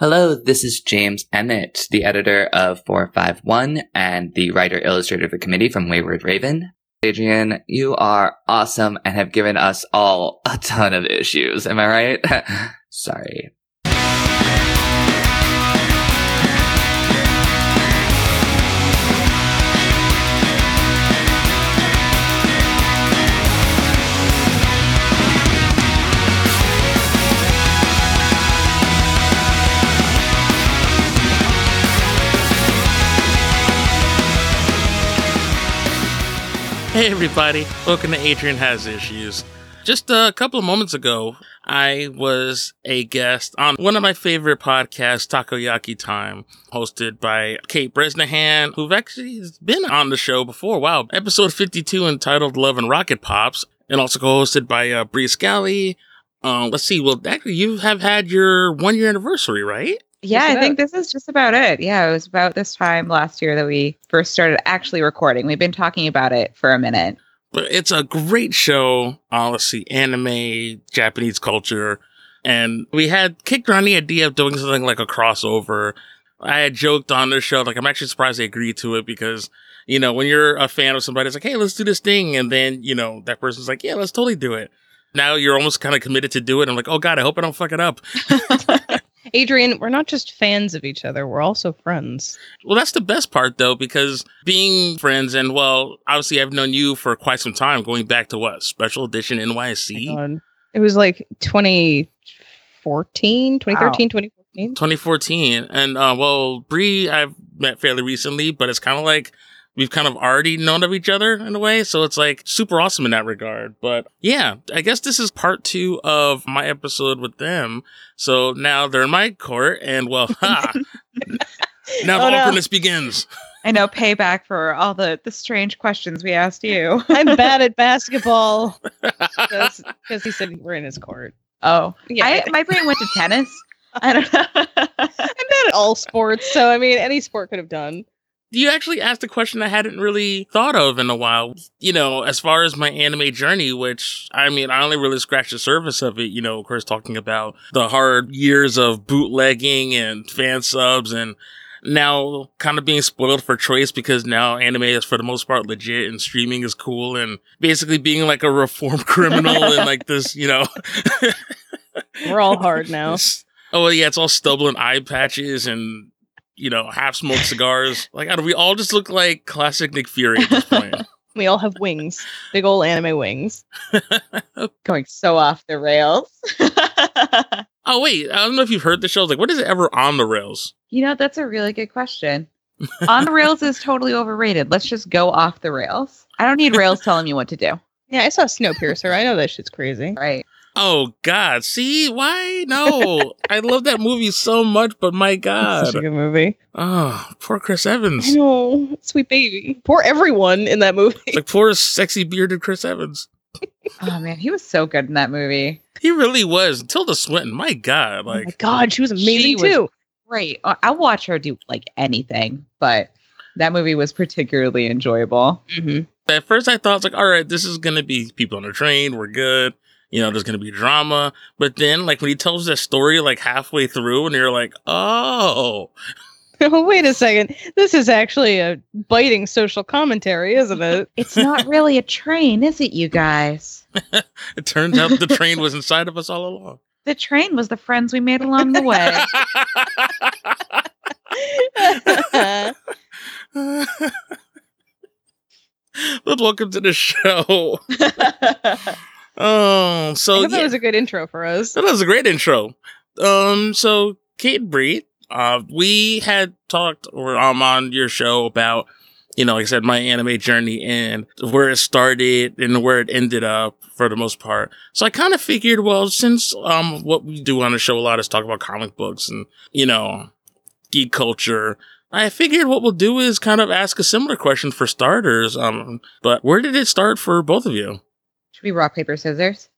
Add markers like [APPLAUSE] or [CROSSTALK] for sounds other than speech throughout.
Hello, this is James Emmett, the editor of 451 and the writer illustrator of the committee from Wayward Raven. Adrian, you are awesome and have given us all a ton of issues. Am I right? [LAUGHS] Sorry. Hey, everybody. Welcome to Adrian Has Issues. Just a couple of moments ago, I was a guest on one of my favorite podcasts, Takoyaki Time, hosted by Kate Bresnahan, who've actually been on the show before. Wow. Episode 52 entitled Love and Rocket Pops, and also co-hosted by uh, Bree Scally. Um, let's see. Well, actually, you have had your one year anniversary, right? Yeah, I think this is just about it. Yeah, it was about this time last year that we first started actually recording. We've been talking about it for a minute. But it's a great show. Uh, anime, Japanese culture. And we had kicked around the idea of doing something like a crossover. I had joked on the show, like, I'm actually surprised they agreed to it because, you know, when you're a fan of somebody, it's like, hey, let's do this thing. And then, you know, that person's like, yeah, let's totally do it. Now you're almost kind of committed to do it. I'm like, oh God, I hope I don't fuck it up. [LAUGHS] [LAUGHS] [LAUGHS] Adrian, we're not just fans of each other, we're also friends. Well, that's the best part though, because being friends and well, obviously I've known you for quite some time, going back to what, special edition NYC? It was like 2014, 2013, 2014. 2014. And uh well, Bree I've met fairly recently, but it's kind of like we've kind of already known of each other in a way. So it's like super awesome in that regard. But yeah, I guess this is part two of my episode with them. So now they're in my court and well, [LAUGHS] ha! now Oh, the no. awkwardness begins. [LAUGHS] I know payback for all the the strange questions we asked you. [LAUGHS] I'm bad at basketball because he said we're in his court. Oh, Yeah, I, yeah. my brain went to tennis. I don't know. I'm bad at all sports, so I mean, any sport could have done. You actually asked a question I hadn't really thought of in a while. You know, as far as my anime journey, which I mean, I only really scratched the surface of it. You know, of course, talking about the hard years of bootlegging and fan subs and now kind of being spoiled for choice because now anime is for the most part legit and streaming is cool and basically being like a reformed [LAUGHS] criminal and like this, you know. We're all hard now. [LAUGHS] Oh well, yeah, it's all stubble and eye patches and you know half smoked [LAUGHS] cigars. Like, do we all just look like classic Nick Fury at this point? [LAUGHS] We all have wings, big old anime wings. [LAUGHS] Going so off the rails. oh wait, I don't know if you've heard the show. Like, what is it ever on the rails? you know, that's a really good question. On the rails is totally overrated. Let's just go off the rails. I don't need rails telling me what to do. Yeah, I saw Snowpiercer. I know that shit's crazy. Right. Oh God, see why? No, [LAUGHS] I love that movie so much, but my It's God, such a good movie. oh poor Chris I Evans. know, sweet baby. Poor everyone in that movie. It's like poor sexy bearded Chris Evans. [LAUGHS] Oh man, he was so good in that movie. He really was. Tilda Swinton, my God, oh my god, she was amazing She was- too. Great. I- I'll watch her do like anything, but that movie was particularly enjoyable. hmm at first I thought it's like, all right, this is gonna be people on a train, we're good. You know, there's gonna be drama. But then like when he tells that story like halfway through and you're like, oh [LAUGHS] Oh, wait a second. This is actually a biting social commentary, isn't it? [LAUGHS] It's not really a train, is it, you guys? [LAUGHS] it turns out the train was inside of us all along. The train was the friends we made along the way. but welcome to the show. Oh, so that yeah, was a good intro for us. that was a great intro. Um, so Kate and Bree, uh, we had talked or um on your show about, you know, like I said, my anime journey and where it started and where it ended up for the most part. So I kind of figured, well, since um what we do on the show a lot is talk about comic books and you know geek culture. I figured what we'll do is kind of ask a similar question for starters. Um, but where did it start for both of you? Should we rock, paper, scissors?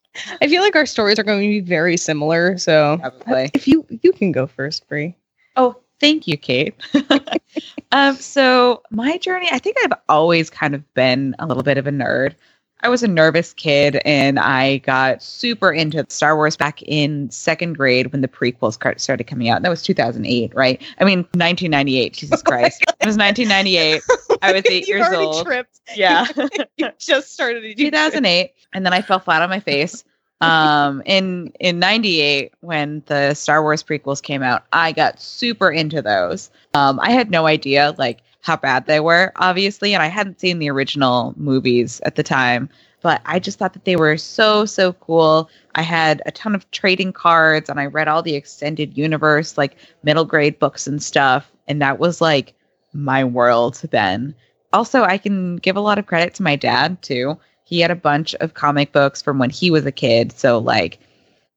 I feel like our stories are going to be very similar. So Probably. if you you can go first, Bree. Oh, thank you, Kate. [LAUGHS] um, so my journey, I think I've always kind of been a little bit of a nerd. I was a nervous kid and I got super into Star Wars back in second grade when the prequels started coming out. That was 2008, right? I mean, 1998. Jesus Christ. [LAUGHS] it was 1998. I was eight you years old. tripped. Yeah. [LAUGHS] You just started. to do 2008 and then i fell flat on my face um in in 98 when the star wars prequels came out i got super into those um i had no idea like how bad they were obviously and i hadn't seen the original movies at the time but i just thought that they were so so cool i had a ton of trading cards and i read all the extended universe like middle grade books and stuff and that was like my world then also i can give a lot of credit to my dad too he had a bunch of comic books from when he was a kid. So like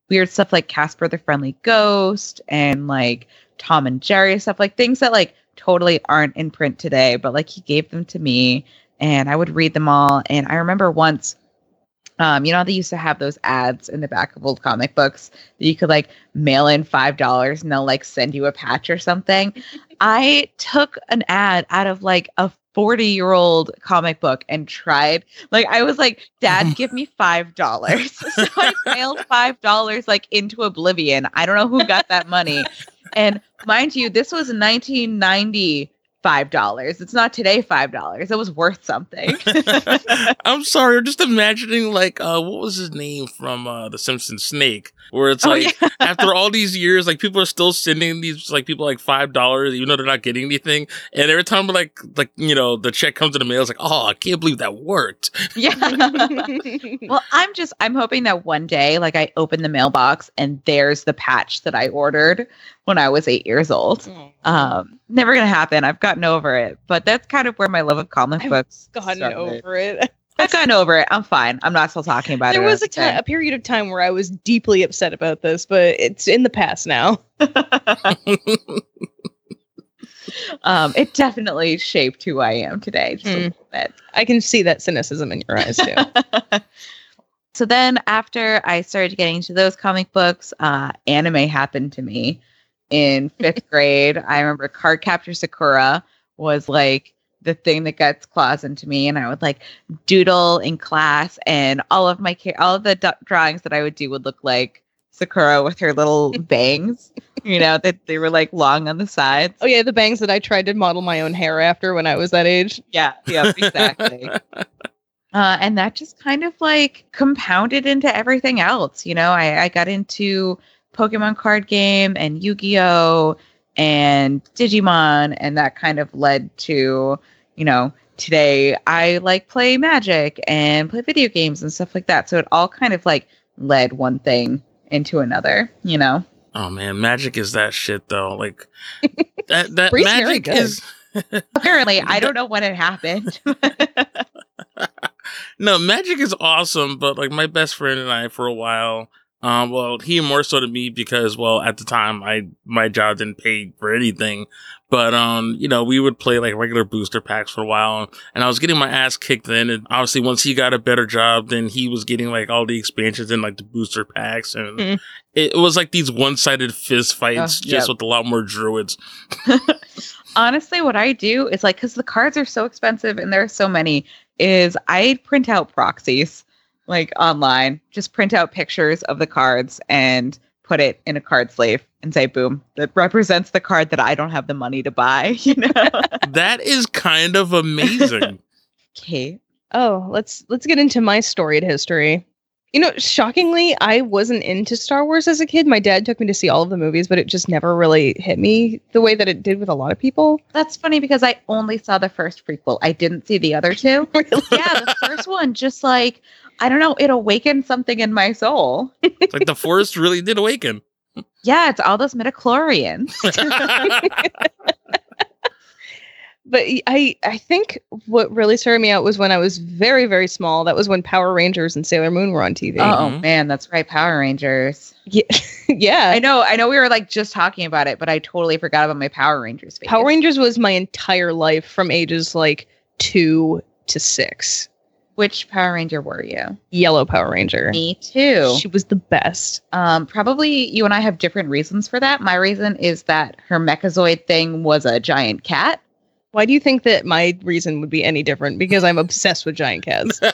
weird stuff like Casper the Friendly Ghost and like Tom and Jerry stuff, like things that like totally aren't in print today, but like he gave them to me and I would read them all. And I remember once um, you know, they used to have those ads in the back of old comic books that you could like mail in five dollars and they'll like send you a patch or something. [LAUGHS] I took an ad out of like a 40 year old comic book and tried like I was like, Dad, [LAUGHS] give me five dollars. [LAUGHS] so I mailed five dollars like into oblivion. I don't know who got that money. And mind you, this was 1990 five dollars. It's not today five dollars. It was worth something. [LAUGHS] [LAUGHS] I'm sorry, I'm just imagining like uh what was his name from uh The Simpsons Snake, where it's Oh, like [LAUGHS] after all these years, like people are still sending these like people like five dollars, even though they're not getting anything. And every time like like you know the check comes in the mail, it's like, oh, I can't believe that worked. yeah. well, I'm just I'm hoping that one day, like I open the mailbox and there's the patch that I ordered when I was eight years old. Um, never gonna happen. I've gotten over it, but that's kind of where my love of comic I've books gotten started. over it. I've gotten over it. I'm fine. I'm not still talking about There it. There was a time, a period of time where I was deeply upset about this, but it's in the past now. [LAUGHS] um, it definitely shaped who I am today. Mm. I can see that cynicism in your eyes too. [LAUGHS] so then after I started getting into those comic books, uh, anime happened to me in fifth [LAUGHS] grade. I remember Cardcaptor Sakura was like the thing that gets claws into me, and I would like doodle in class, and all of my all of the d- drawings that I would do would look like Sakura with her little [LAUGHS] bangs. You know that they were like long on the sides. oh yeah, the bangs that I tried to model my own hair after when I was that age. Yeah, yeah, exactly. [LAUGHS] uh, and that just kind of like compounded into everything else. You know, I, I got into Pokemon card game and Yu Gi Oh! and Digimon, and that kind of led to, you know, today I like play Magic and play video games and stuff like that. So it all kind of like led one thing into another, you know? Oh man, magic is that shit though. Like [LAUGHS] that that magic is [LAUGHS] Apparently, I don't know when it happened. [LAUGHS] no magic is awesome, but like my best friend and I for a while. Um, well, he more so to me because, well, at the time, I my job didn't pay for anything, but um, you know, we would play like regular booster packs for a while, and I was getting my ass kicked then. And obviously, once he got a better job, then he was getting like all the expansions and like the booster packs, and Mhm. it, was like these one sided fist fights, Oh, just yep. with a lot more druids. [LAUGHS] [LAUGHS] honestly what i do is like because the cards are so expensive and there are so many is i print out proxies like online just print out pictures of the cards and put it in a card sleeve and say boom that represents the card that i don't have the money to buy [LAUGHS] you know that is kind of amazing. [LAUGHS] okay Oh, let's let's get into my storied history. You know, shockingly, I wasn't into Star Wars as a kid. My dad took me to see all of the movies, but it just never really hit me the way that it did with a lot of people. that's funny because i only saw the first prequel i didn't see the other two [LAUGHS] yeah the first one just like i don't know it awakened something in my soul like the forest really did awaken. yeah it's all those midichlorians [LAUGHS] But I I think what really started me out was when I was very very small. That was when Power Rangers and Sailor Moon were on TV. oh Mhm. man that's right power rangers Yeah, [LAUGHS] yeah. I know, I know we were like just talking about it, but I totally forgot about my Power Rangers phase. Power Rangers was my entire life from ages like two to six. Which Power Ranger were you? Yellow Power Ranger. Me too. She was the best. Um, probably you and I have different reasons for that. My reason is that her Mechazoid thing was a giant cat, Why do you think that my reason would be any different? Because I'm obsessed with giant cats. [LAUGHS]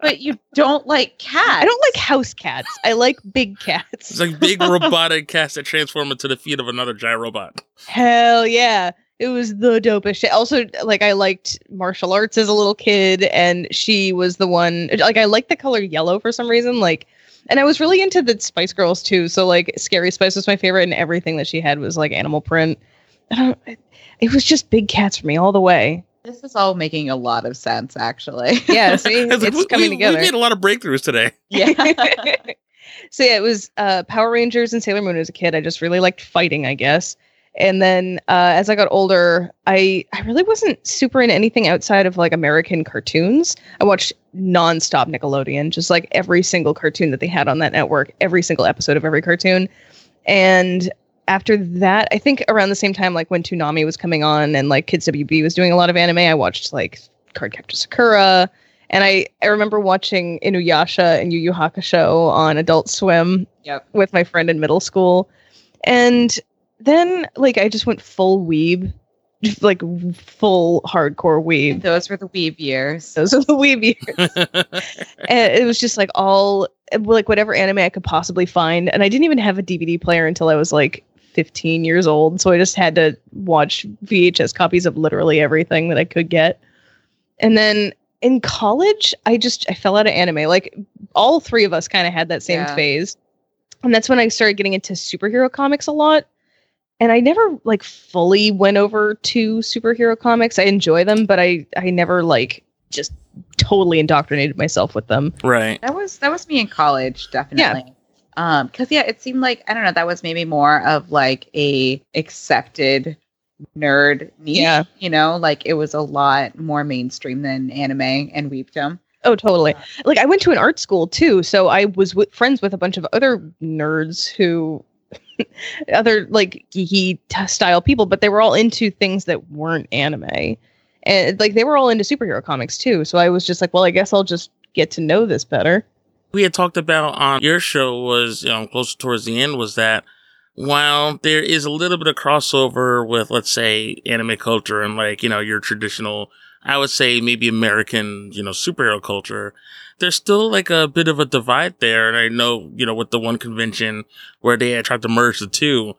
But you don't like cats. I don't like house cats. I like big cats. It's cats. like big [LAUGHS] robotic cats that transform into the feet of another giant robot. Hell yeah. It was the dopest shit. Also, like I liked martial arts as a little kid, and she was the one like I liked the color yellow for some reason. Like and I was really into the Spice Girls too. So like Scary Spice was my favorite, and everything that she had was like animal print. It, it was just big cats for me all the way. This is all making a lot of sense, actually. [LAUGHS] Yeah, see, [LAUGHS] It's it's we- coming we, together. We made a lot of breakthroughs today. yeah. [LAUGHS] so yeah, it was uh, Power Rangers and Sailor Moon as a kid. I just really liked fighting, I guess. And then uh, as I got older, I I really wasn't super into anything outside of like American cartoons. I watched nonstop Nickelodeon, just like every single cartoon that they had on that network, every single episode of every cartoon. And after that, I think around the same time, like when Toonami was coming on and like Kids WB was doing a lot of anime, I watched like Cardcaptor Sakura. And I, I remember watching Inuyasha and Yu Yu Hakusho on Adult Swim Yep. with my friend in middle school. And then like I just went full weeb, just like full hardcore weeb. Those were the weeb years. Those are the weeb years. [LAUGHS] and it was just like all like whatever anime I could possibly find. And I didn't even have a DVD player until I was like 15 years old. So I just had to watch VHS copies of literally everything that I could get. And then in college, I just I fell out of anime. Like all three of us kind of had that same Yeah. phase. And that's when I started getting into superhero comics a lot. And I never like fully went over to superhero comics. I enjoy them, but I I never like just totally indoctrinated myself with them. right. That was that was me in college, definitely. Yeah. Um, because yeah, it seemed like I don't know, that was maybe more of like a accepted nerd niche. Yeah. You know, like it was a lot more mainstream than anime and weebdom. Oh, totally. Like I went to an art school too, so I was with, friends with a bunch of other nerds who, [LAUGHS] other like geeky style people, but they were all into things that weren't anime, and like they were all into superhero comics too. So I was just like, well, I guess I'll just get to know this better. we had talked about on your show was you know closer towards the end was that while there is a little bit of crossover with let's say anime culture and like you know your traditional i would say maybe american you know superhero culture there's still like a bit of a divide there and i know you know with the one convention where they had tried to merge the two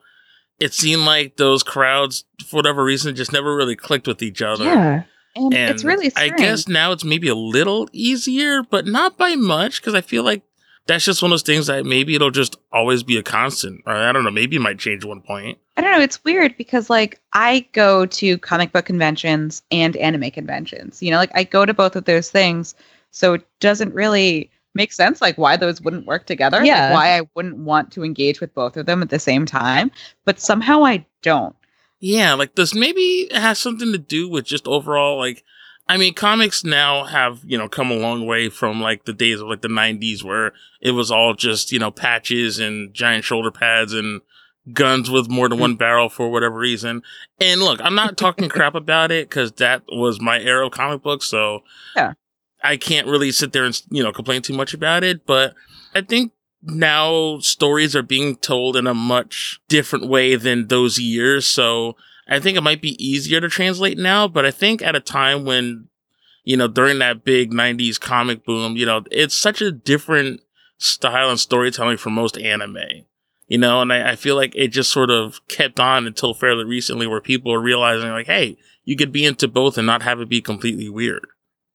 it seemed like those crowds for whatever reason just never really clicked with each other Yeah, And, and it's really I guess now it's maybe a little easier, but not by much, because I feel like that's just one of those things that maybe it'll just always be a constant. Or I don't know, maybe it might change one point. I don't know. It's weird because like I go to comic book conventions and anime conventions. You know, like I go to both of those things, so it doesn't really make sense like why those wouldn't work together. like, Yeah. why I wouldn't want to engage with both of them at the same time, but somehow I don't. Yeah, like this maybe has something to do with just overall like I mean comics now have, you know, come a long way from like the days of like the 90s where it was all just, you know, patches and giant shoulder pads and guns with more than one mm. barrel for whatever reason. And look, I'm not talking crap [LAUGHS] about it cuz that was my era of comic books, so Yeah. I can't really sit there and, you know, complain too much about it, but I think now stories are being told in a much different way than those years. So I think it might be easier to translate now, but I think at a time when, you know, during that big 90s comic boom, you know, it's such a different style and storytelling for most anime. You know, and I, I feel like it just sort of kept on until fairly recently where people are realizing like, hey, you could be into both and not have it be completely weird.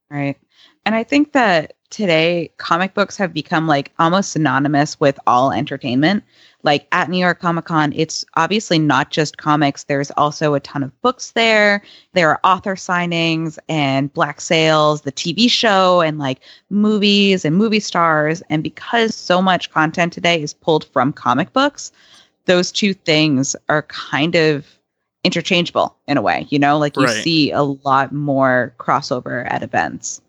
Right. And I think that today comic books have become like almost synonymous with all entertainment. Like at New York Comic Con, it's obviously not just comics. There's also a ton of books there. There are author signings and Black Sails, the TV show, and like movies and movie stars. And because so much content today is pulled from comic books, those two things are kind of interchangeable in a way. You know, like you Right. see a lot more crossover at events.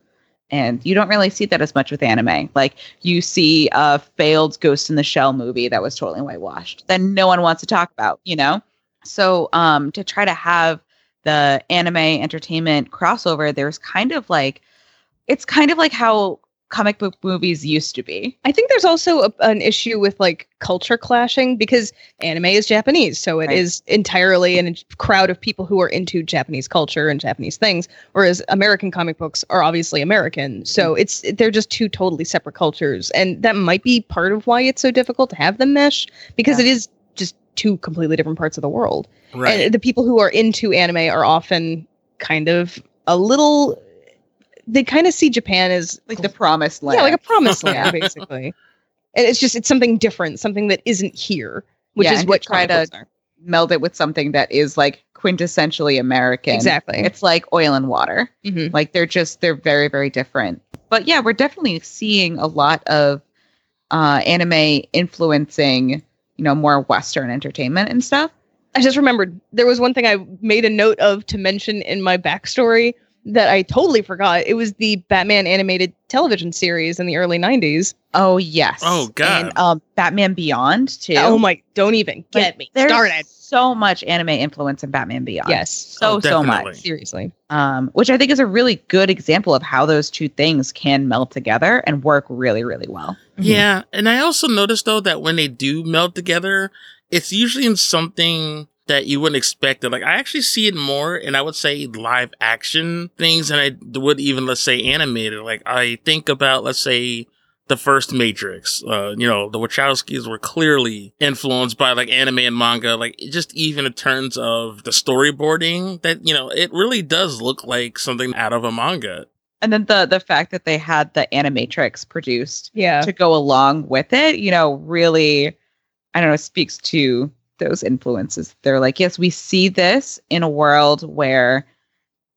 And you don't really see that as much with anime. Like you see a failed Ghost in the Shell movie that was totally whitewashed. Then no one wants to talk about, you know? So um to try to have the anime entertainment crossover, there's kind of like it's kind of like how comic book movies used to be. I think there's also a, an issue with like culture clashing because anime is Japanese, so it is Right. entirely in a crowd of people who are into Japanese culture and Japanese things, whereas American comic books are obviously American. So mm-hmm. it's they're just two totally separate cultures, and that might be part of why it's so difficult to have them mesh because Yeah. it is just two completely different parts of the world. Right. And the people who are into anime are often kind of a little. They kind of see Japan as Like the promised land. yeah, like a promised land, [LAUGHS] basically. And it's just it's something different, something that isn't here, which Yeah, is what try to- are. meld it with something that is like quintessentially American. Exactly. It's like oil and water. Mhm. Like they're just they're very very different. But yeah, we're definitely seeing a lot of uh anime influencing, you know, more western entertainment and stuff. I just remembered there was one thing I made a note of to mention in my backstory that I totally forgot. It was the Batman animated television series in the early '90s. Oh yes. Oh, God. And um Batman Beyond too. Oh my! Don't even Like, get me there's started. So much anime influence in Batman Beyond. Yes, So Oh, so much. seriously. um, which I think is a really good example of how those two things can meld together and work really, really well. Yeah, and I also noticed though that when they do meld together, it's usually in something that you wouldn't expect. it. Like I actually see it more, and I would say live action things, and I would even let's say animated. Like I think about let's say the first Matrix. Uh, you know, the Wachowskis were clearly influenced by like anime and manga. Like just even in terms of the storyboarding, that you know, it really does look like something out of a manga. And then the the fact that they had the animatrix produced Yeah, to go along with it, you know, really, I don't know, speaks to those influences. They're like, yes, we see this in a world where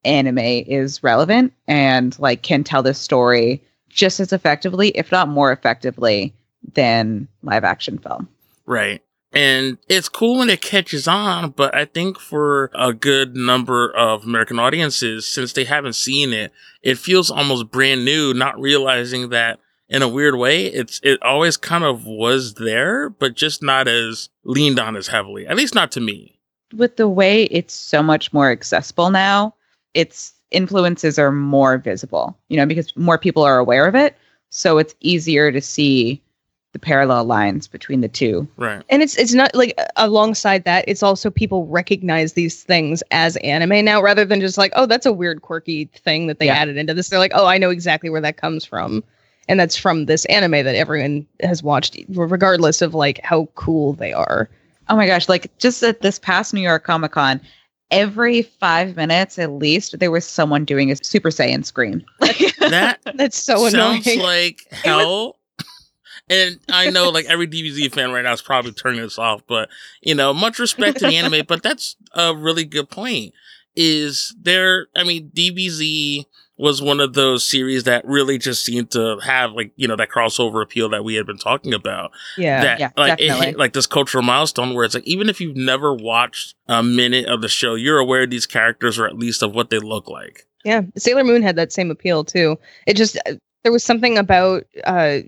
anime is relevant and like can tell this story just as effectively, if not more effectively, than live action film. Right. And it's cool when it catches on, but I think for a good number of American audiences, since they haven't seen it, it feels almost brand new, not realizing that in a weird way, it's, it always kind of was there, but just not as leaned on as heavily, at least not to me. with the way it's so much more accessible now, its influences are more visible, you know, because more people are aware of it. So it's easier to see the parallel lines between the two. Right. and it's it's not like alongside that, it's also people recognize these things as anime now, rather than just like, oh, that's a weird, quirky thing that they Yeah. added into this. They're like, oh, I know exactly where that comes from, and that's from this anime that everyone has watched, regardless of like how cool they are. Oh my gosh, like just at this past New York Comic Con, every five minutes at least, there was someone doing a Super Saiyan scream. Like, [LAUGHS] That [LAUGHS] That's so sounds annoying. like [LAUGHS] hell. and I know like every DBZ fan right now is probably turning this off, but you know, much respect to the anime, but that's a really good point. Is there I mean DBZ was one of those series that really just seemed to have like, you know, that crossover appeal that we had been talking about. yeah. that Yeah, like it definitely. hit like this cultural milestone where it's like even if you've never watched a minute of the show, you're aware of these characters or at least of what they look like. Yeah, Sailor Moon had that same appeal too. It just uh, there was something about uh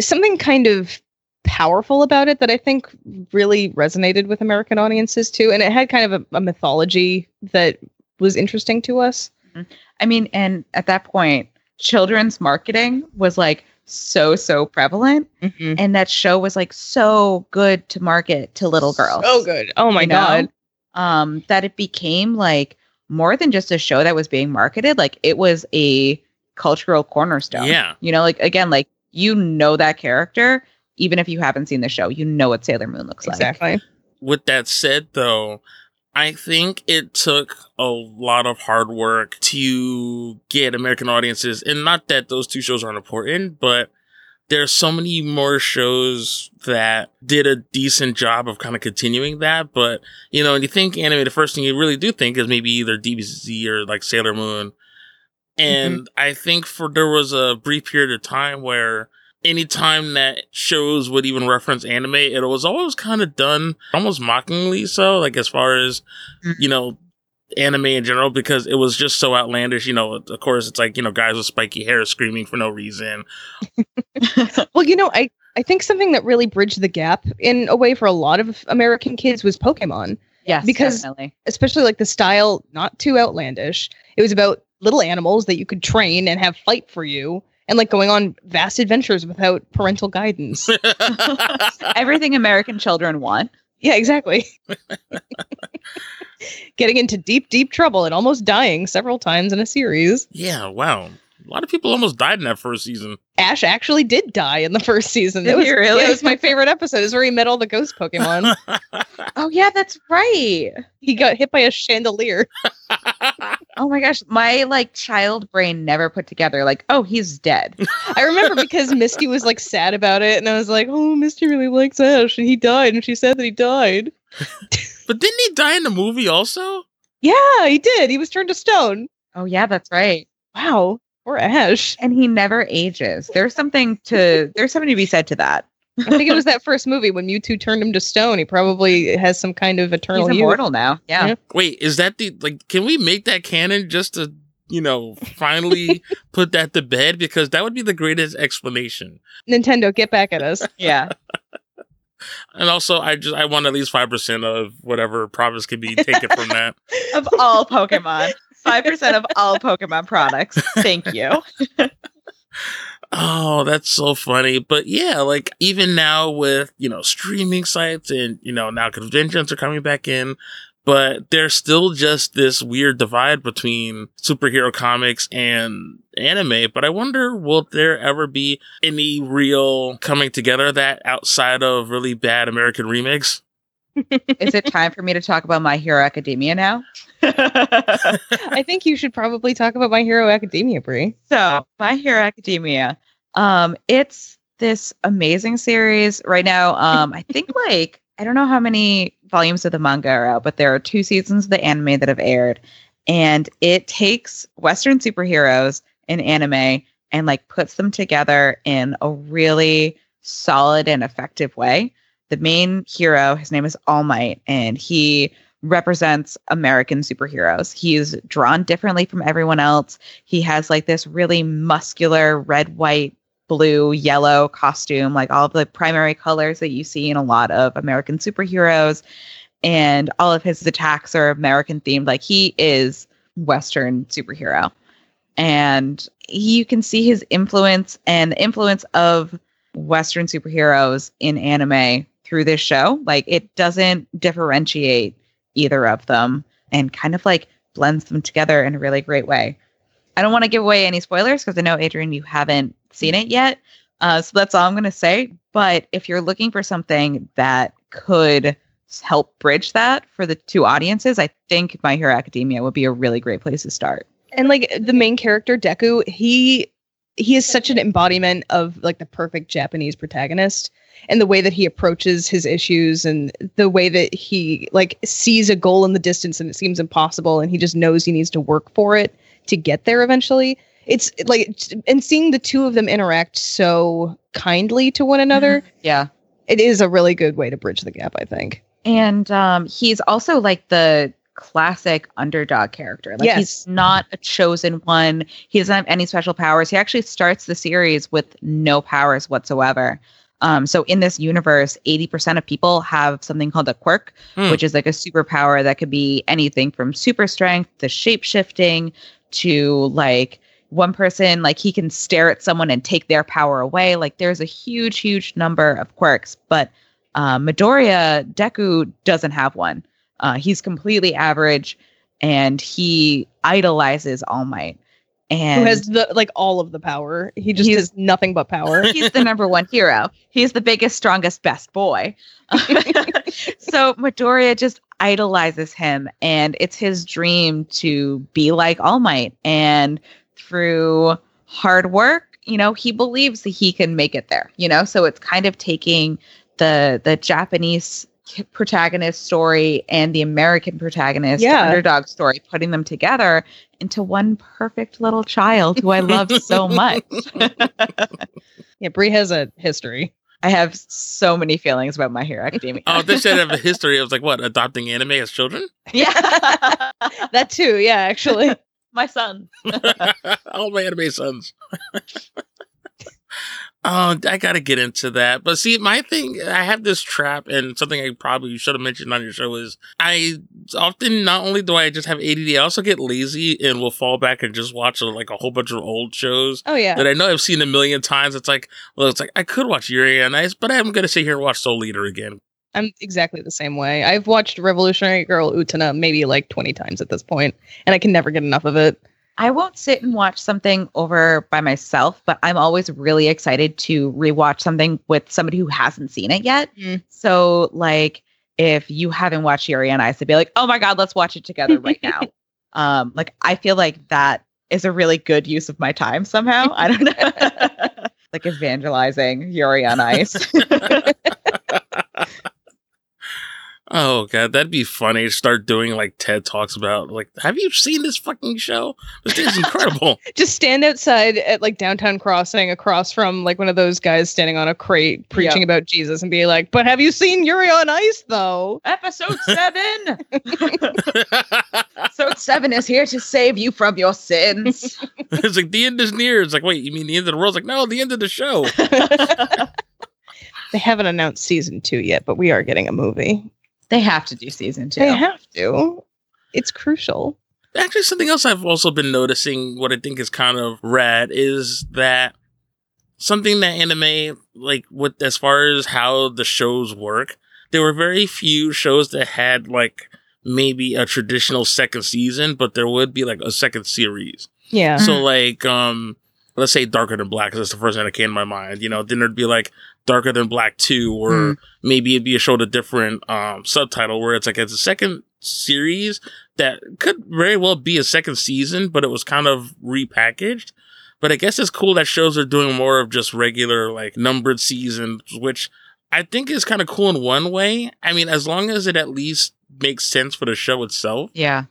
something kind of powerful about it that I think really resonated with American audiences too, and it had kind of a, a mythology that was interesting to us. I mean, and at that point, children's marketing was like so, so prevalent. And that show was like so good to market to little girls. Oh, good. Oh my you know? god. um, that it became like more than just a show that was being marketed. Like it was a cultural cornerstone. Yeah. You know, like again, like you know that character, even if you haven't seen the show, you know what Sailor Moon looks like. Exactly. With that said though, I think it took a lot of hard work to get American audiences, and not that those two shows aren't important, but there's so many more shows that did a decent job of kind of continuing that. But, you know, when you think anime, the first thing you really do think is maybe either DBZ or like Sailor Moon. Mm-hmm. And I think for there was a brief period of time where anytime that shows would even reference anime, it was always kind of done almost mockingly so, like as far as, Mhm. you know, anime in general, because it was just so outlandish. You know, of course, it's like, you know, guys with spiky hair screaming for no reason. [LAUGHS] Well, you know, I I think something that really bridged the gap in a way for a lot of American kids was Pokemon. Yes, Because- definitely. especially like the style not too outlandish it was about little animals that you could train and have fight for you and like going on vast adventures without parental guidance. [LAUGHS] [LAUGHS] Everything American children want. yeah, exactly. [LAUGHS] Getting into deep, deep trouble and almost dying several times in a series. yeah, wow. A lot of people almost died in that first season. Ash actually did die in the first season. Did It was, he really? Yeah, it was my favorite episode. Is where he met all the ghost Pokemon. [LAUGHS] Oh yeah, that's right. he got hit by a chandelier. [LAUGHS] Oh my gosh, my like child brain never put together like, oh, he's dead. [LAUGHS] I remember because Misty was like sad about it, and I was like, "Oh, Misty really likes Ash, and he died." And she said that he died. but didn't he die in the movie also? Yeah, he did. He was turned to stone. Oh yeah, that's right. Wow, poor Ash. And he never ages. There's something to there's something to be said to that. I think it was that first movie when Mewtwo turned him to stone. He probably has some kind of eternal He's youth. immortal now. Yeah. Yeah. Wait, is that the like? Can we make that canon just to you know finally [LAUGHS] put that to bed? Because that would be the greatest explanation. Nintendo, get back at us. [LAUGHS] Yeah. And also, I just I want at least five percent of whatever profits can be taken from that. [LAUGHS] Of all Pokemon. Five percent of all Pokemon products. Thank you. [LAUGHS] Oh, that's so funny. But yeah, like even now with, you know, streaming sites and, you know, now conventions are coming back in, but there's still just this weird divide between superhero comics and anime. But I wonder, will there ever be any real coming together that outside of really bad American remakes? [LAUGHS] Is it time for me to talk about My Hero Academia now? [LAUGHS] I think you should probably talk about My Hero Academia, Bree. So, My Hero Academia, um, it's this amazing series right now. Um, I think [LAUGHS] like I don't know how many volumes of the manga are out, but there are two seasons of the anime that have aired, and it takes Western superheroes in anime and like puts them together in a really solid and effective way. The main hero, his name is All Might, and he represents American superheroes. He's drawn differently from everyone else. He has like this really muscular red, white, blue, yellow costume, like all the primary colors that you see in a lot of American superheroes. And all of his attacks are American themed. Like he is Western superhero. And you can see his influence and the influence of Western superheroes in anime through this show. Like it doesn't differentiate either of them and kind of like blends them together in a really great way. I don't want to give away any spoilers because I know, Adrian, you haven't seen it yet. Uh, so that's all I'm going to say. But if you're looking for something that could help bridge that for the two audiences, I think My Hero Academia would be a really great place to start. And like the main character, Deku, he he is such an embodiment of like the perfect Japanese protagonist and the way that he approaches his issues and the way that he like sees a goal in the distance and it seems impossible and he just knows he needs to work for it to get there eventually. It's like and seeing the two of them interact so kindly to one another, Yeah. it is a really good way to bridge the gap, I think. And um, he's also like the classic underdog character. Like Yes. he's not a chosen one. He doesn't have any special powers. He actually starts the series with no powers whatsoever. Um, so in this universe, 80% of people have something called a quirk, Hmm. which is like a superpower that could be anything from super strength to shape shifting to like one person, like he can stare at someone and take their power away. Like there's a huge, huge number of quirks, but uh, Midoriya Deku doesn't have one. Uh, he's completely average, and he idolizes All Might. And Who has the like all of the power. He just has nothing but power. [LAUGHS] he's the number one hero. He's the biggest, strongest, best boy. [LAUGHS] so Midoriya just idolizes him, and it's his dream to be like All Might. And through hard work, you know, he believes that he can make it there. You know, so it's kind of taking the the Japanese protagonist story and the American protagonist Yeah. underdog story, putting them together into one perfect little child who I love so [LAUGHS] much. Yeah, Bree has a history. I have so many feelings about My Hero Academia. Oh, this should have a history. It was like what adopting anime as children. yeah, [LAUGHS] That too, yeah, actually. my son. [LAUGHS] All my anime sons. Oh, I gotta get into that. But see, my thing, I have this trap, and something I probably should have mentioned on your show is I often not only do I just have ADD, I also get lazy and will fall back and just watch uh, like a whole bunch of old shows Oh yeah. that I know I've seen a million times. It's like, well, it's like I could watch Yuri on Ice, but I'm gonna sit here and watch Soul Eater again. I'm exactly the same way. I've watched Revolutionary Girl Utena maybe like 20 times at this point, and I can never get enough of it. I won't sit and watch something over by myself, but I'm always really excited to rewatch something with somebody who hasn't seen it yet. Mm. So, like, if you haven't watched Yuri on Ice, I'd be like, oh my God, let's watch it together right [LAUGHS] now. um, like, I feel like that is a really good use of my time somehow. I don't know. [LAUGHS] [LAUGHS] like evangelizing Yuri on Ice. Oh god, that'd be funny. To start doing like TED talks about like, have you seen this fucking show? This thing's incredible. [LAUGHS] Just stand outside at like downtown crossing across from like one of those guys standing on a crate preaching Yeah. about Jesus and be like, but have you seen Yuri on Ice though? Episode seven. [LAUGHS] Episode seven is here to save you from your sins. [LAUGHS] it's like the end is near. It's like, wait, you mean the end of the world? It's like, no, the end of the show. They haven't announced season two yet, but we are getting a movie. They have to do season two. They have to. It's crucial. Actually, something else I've also been noticing, what I think is kind of rad, is that something that anime, like with as far as how the shows work, there were very few shows that had like maybe a traditional second season, but there would be like a second series. Yeah. So like, um, let's say Darker Than Black, 'cause that's the first thing that came to my mind. You know, then there'd be like Darker Than Black Two, or Mm. maybe it'd be a show with a different um subtitle where it's like it's a second series that could very well be a second season, but it was kind of repackaged. But I guess it's cool that shows are doing more of just regular like numbered seasons, which I think is kind of cool in one way. I mean, as long as it at least makes sense for the show itself. Yeah.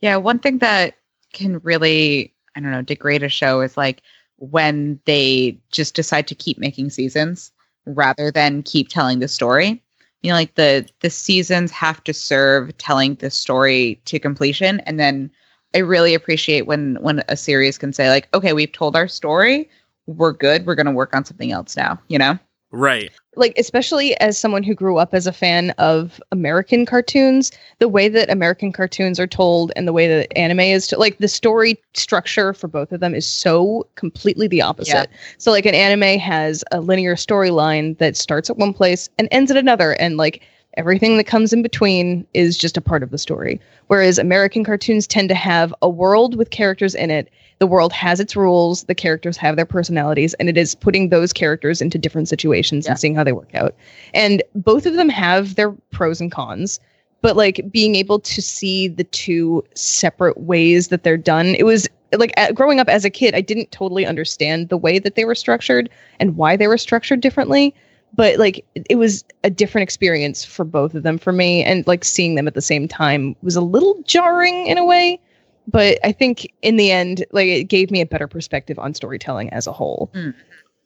Yeah. One thing that can really, I don't know, degrade a show is like when they just decide to keep making seasons rather than keep telling the story. You know, like the the seasons have to serve telling the story to completion. And then I really appreciate when when a series can say, like, okay, we've told our story, we're good, we're gonna work on something else now, you know? Right. like especially as someone who grew up as a fan of American cartoons, the way that American cartoons are told and the way that anime is to, like the story structure for both of them is so completely the opposite. So like an anime has a linear storyline that starts at one place and ends at another and like everything that comes in between is just a part of the story. Whereas American cartoons tend to have a world with characters in it the world has its rules, the characters have their personalities, and it is putting those characters into different situations Yeah. and seeing how they work out. And both of them have their pros and cons, but like being able to see the two separate ways that they're done, it was like at, growing up as a kid, I didn't totally understand the way that they were structured and why they were structured differently. But like it was a different experience for both of them for me, and like seeing them at the same time was a little jarring in a way but I think in the end, like it gave me a better perspective on storytelling as a whole. Hmm.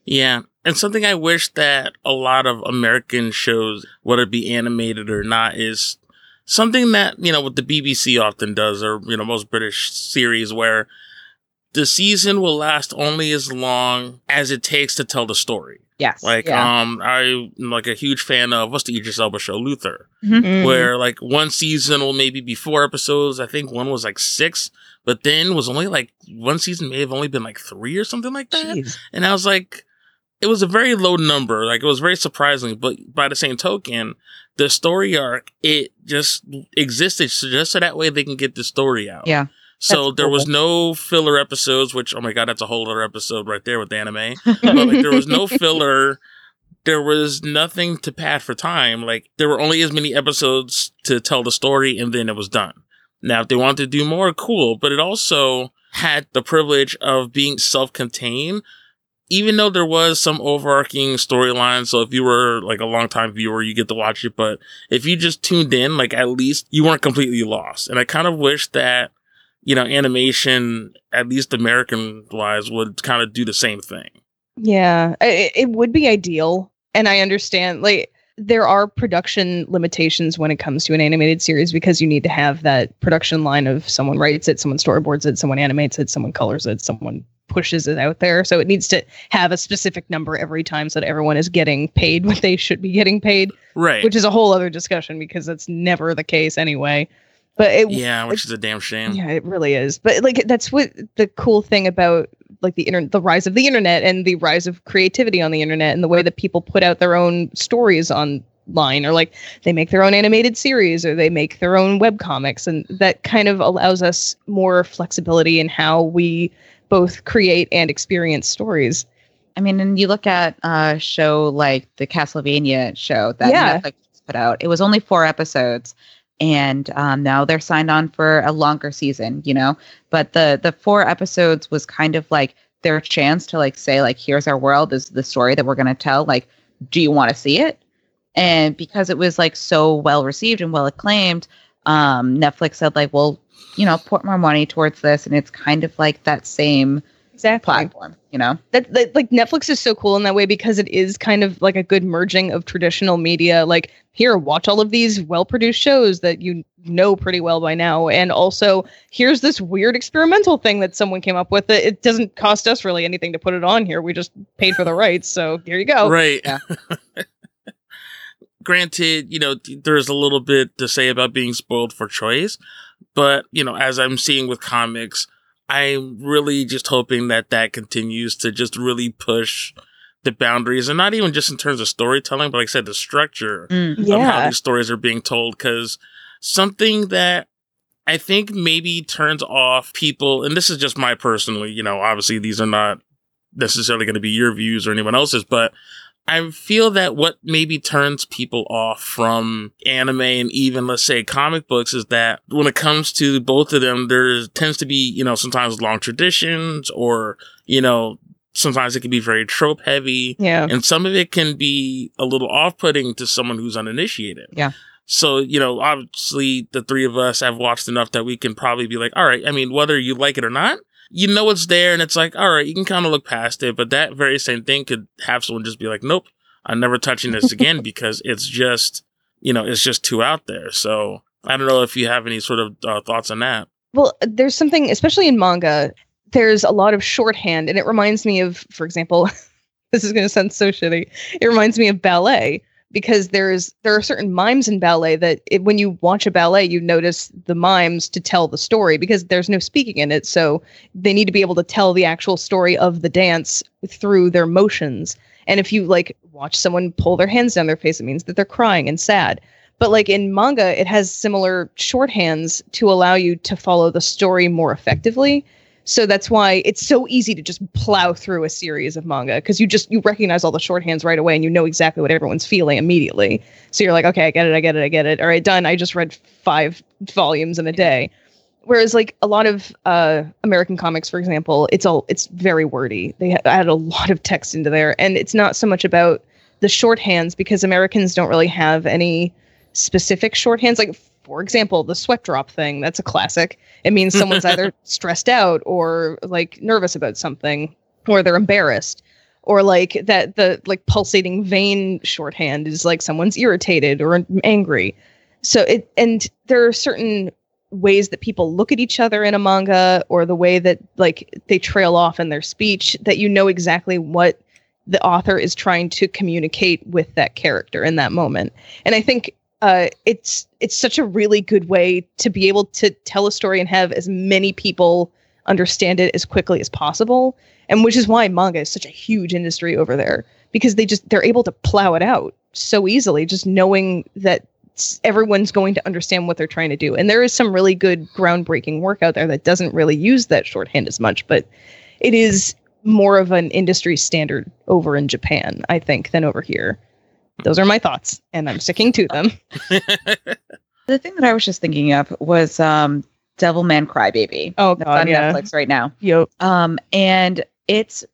Yeah. And something I wish that a lot of American shows, whether it be animated or not, is something that, you know, what the BBC often does, or, you know, most British series where the season will last only as long as it takes to tell the story. Yes. Like, yeah. um, I'm like a huge fan of what's the Idris Elba show, Luther, Mhm. where like one season will maybe be four episodes. I think one was like six, but then was only like one season may have only been like three or something like that. Jeez. And I was like, it was a very low number. Like it was very surprising. But by the same token, the story arc, it just existed so just so that way they can get the story out. Yeah. So That's there was no filler episodes, which oh my god, that's a whole other episode right there with the anime. But like there was no [LAUGHS] filler. There was nothing to pad for time. Like there were only as many episodes to tell the story, and then it was done. Now, if they wanted to do more, cool. But it also had the privilege of being self-contained, even though there was some overarching storyline. So if you were like a longtime viewer, you get to watch it. But if you just tuned in, like at least you weren't completely lost. And I kind of wish that you know animation, at least American wise, would kind of do the same thing. Yeah, it, it would be ideal, and I understand. Like, there are production limitations when it comes to an animated series because you need to have that production line of someone writes it, someone storyboards it, someone animates it, someone colors it, someone pushes it out there. So it needs to have a specific number every time so that everyone is getting paid what they should be getting paid, Right. which is a whole other discussion because that's never the case anyway. But it yeah, which is a damn shame. yeah, it really is. But like that's what the cool thing about like the internet, the rise of the internet and the rise of creativity on the internet and the way that people put out their own stories online or like they make their own animated series or they make their own web comics and that kind of allows us more flexibility in how we both create and experience stories. I mean, and you look at a show like the Castlevania show that Yeah. Netflix put out. It was only four episodes, and um, now they're signed on for a longer season. You know, but the the four episodes was kind of like their chance to like say like, here's our world. This is the story that we're going to tell. Like, do you want to see it? And because it was like so well received and well acclaimed, um, Netflix said like, well, you know, put more money towards this, and it's kind of like that same Exactly. platform. You know. that, that like Netflix is so cool in that way because it is kind of like a good merging of traditional media. Like here, watch all of these well-produced shows that you know pretty well by now, and also here's this weird experimental thing that someone came up with. It doesn't cost us really anything to put it on here. We just paid for the rights, so here you go. Right. Yeah. [LAUGHS] Granted, you know, there's a little bit to say about being spoiled for choice, but, you know, as I'm seeing with comics, I'm really just hoping that that continues to just really push the boundaries and not even just in terms of storytelling, but like I said, the structure Mm. of how these stories are being told. Cause something that I think maybe turns off people, and this is just my personally, you know, obviously these are not necessarily going to be your views or anyone else's, but I feel that what maybe turns people off from anime and even let's say comic books is that when it comes to both of them, there tends to be, you know, sometimes long traditions or, you know, sometimes it can be very trope heavy yeah, and some of it can be a little off-putting to someone who's uninitiated. Yeah. So, you know, obviously the three of us have watched enough that we can probably be like, all right, I mean, whether you like it or not, you know it's there and it's like, all right, you can kind of look past it, but that very same thing could have someone just be like, nope, I'm never touching this again [LAUGHS] because it's just, you know, it's just too out there. So I don't know if you have any sort of uh, thoughts on that. Well, there's something, especially in manga, there's a lot of shorthand, and it reminds me of, for example, [LAUGHS] this is going to sound so shitty. It reminds me of ballet because there's there are certain mimes in ballet that it, when you watch a ballet, you notice the mimes to tell the story because there's no speaking in it, so they need to be able to tell the actual story of the dance through their motions. And if you like watch someone pull their hands down their face, it means that they're crying and sad. But like in manga, it has similar shorthands to allow you to follow the story more effectively. So that's why it's so easy to just plow through a series of manga because you just you recognize all the shorthands right away and you know exactly what everyone's feeling immediately. So you're like, okay, I get it, I get it, I get it. All right, done. I just read five volumes in a day. Whereas like a lot of uh, American comics, for example, it's all it's very wordy. They add a lot of text into there, and it's not so much about the shorthands because Americans don't really have any specific shorthands. Like for example, the sweat drop thing. That's a classic. It means someone's either [LAUGHS] stressed out or like nervous about something, or they're embarrassed, or like that the like pulsating vein shorthand is like someone's irritated or angry. So it and there are certain ways that people look at each other in a manga or the way that like they trail off in their speech that you know exactly what the author is trying to communicate with that character in that moment. And I think uh, it's it's such a really good way to be able to tell a story and have as many people understand it as quickly as possible. And which is why manga is such a huge industry over there because they just they're able to plow it out so easily, just knowing that everyone's going to understand what they're trying to do. And there is some really good groundbreaking work out there that doesn't really use that shorthand as much, but it is more of an industry standard over in Japan, I think, than over here. Those are my thoughts, and I'm sticking to them. [LAUGHS] The thing that I was just thinking of was um, Devilman Crybaby. Oh That's god, on yeah. Netflix right now. Yep. Um, and it's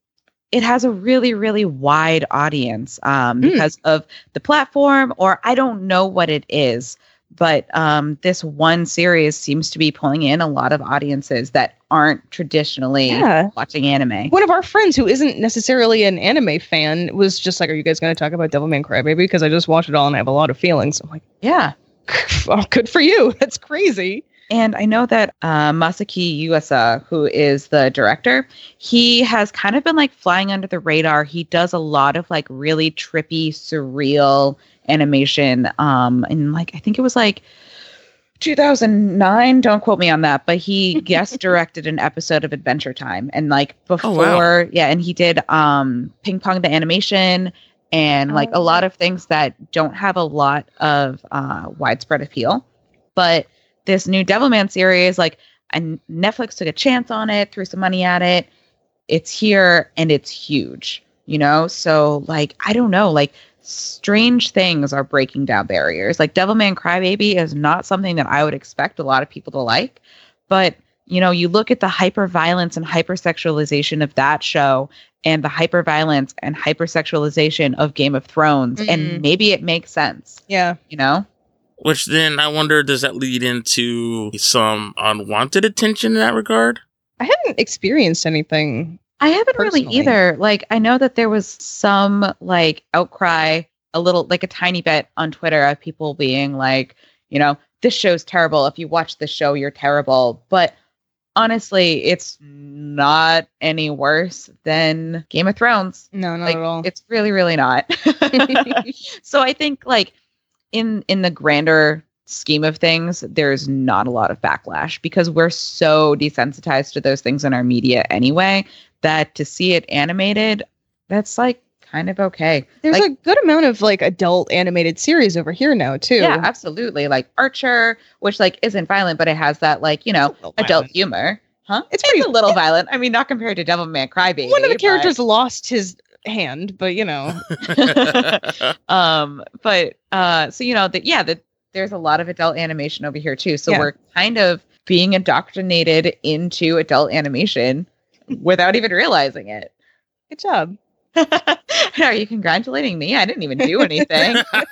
it has a really really wide audience um, Mm. because of the platform, or I don't know what it is, but um, this one series seems to be pulling in a lot of audiences that aren't traditionally Yeah. watching anime. One of our friends who isn't necessarily an anime fan was just like, "Are you guys going to talk about Devilman Crybaby?" Because I just watched it all and I have a lot of feelings. I'm like, Yeah. [LAUGHS] oh, "Good for you. [LAUGHS] That's crazy." And I know that uh, Masaaki Yuasa, who is the director, he has kind of been like flying under the radar. He does a lot of like really trippy, surreal animation. Um, and like I think it was like 2009. Don't quote me on that, but he [LAUGHS] guest directed an episode of Adventure Time, and like before, wow. yeah, and he did um Ping Pong the animation. And like a Oh. lot of things that don't have a lot of uh, widespread appeal, but this new Devilman series, like, and Netflix took a chance on it, threw some money at it. It's here and it's huge, you know? So, like, I don't know, like, strange things are breaking down barriers. Like, Devilman Crybaby is not something that I would expect a lot of people to like, but you know, you look at the hyper violence and hypersexualization of that show and the hyper violence and hypersexualization of Game of Thrones, Mhm. and maybe it makes sense, Yeah. you know? Which then I wonder, does that lead into some unwanted attention in that regard? I haven't experienced anything. I haven't really either. Like, I know that there was some like outcry, a little, like a tiny bit on Twitter of people being like, you know, this show's terrible. If you watch this show, you're terrible. But honestly, it's not any worse than Game of Thrones. No, not like, at all. It's really, really not. [LAUGHS] [LAUGHS] so I think like in in the grander scheme of things, there's not a lot of backlash because we're so desensitized to those things in our media anyway that to see it animated, that's like kind of okay. There's like- a good amount of like adult animated series over here now too. Yeah, absolutely. Like Archer, which like isn't violent, but it has that like, you know, It's a little adult violent. humor. Huh? It's It's pretty- a little violent. I mean, not compared to Devil Devilman Crybaby. One of the but- characters lost his hand, but you know, [LAUGHS] [LAUGHS] um but uh so you know that yeah that there's a lot of adult animation over here too so Yeah. we're kind of being indoctrinated into adult animation without even realizing it good job. [LAUGHS] are you congratulating me i didn't even do anything [LAUGHS]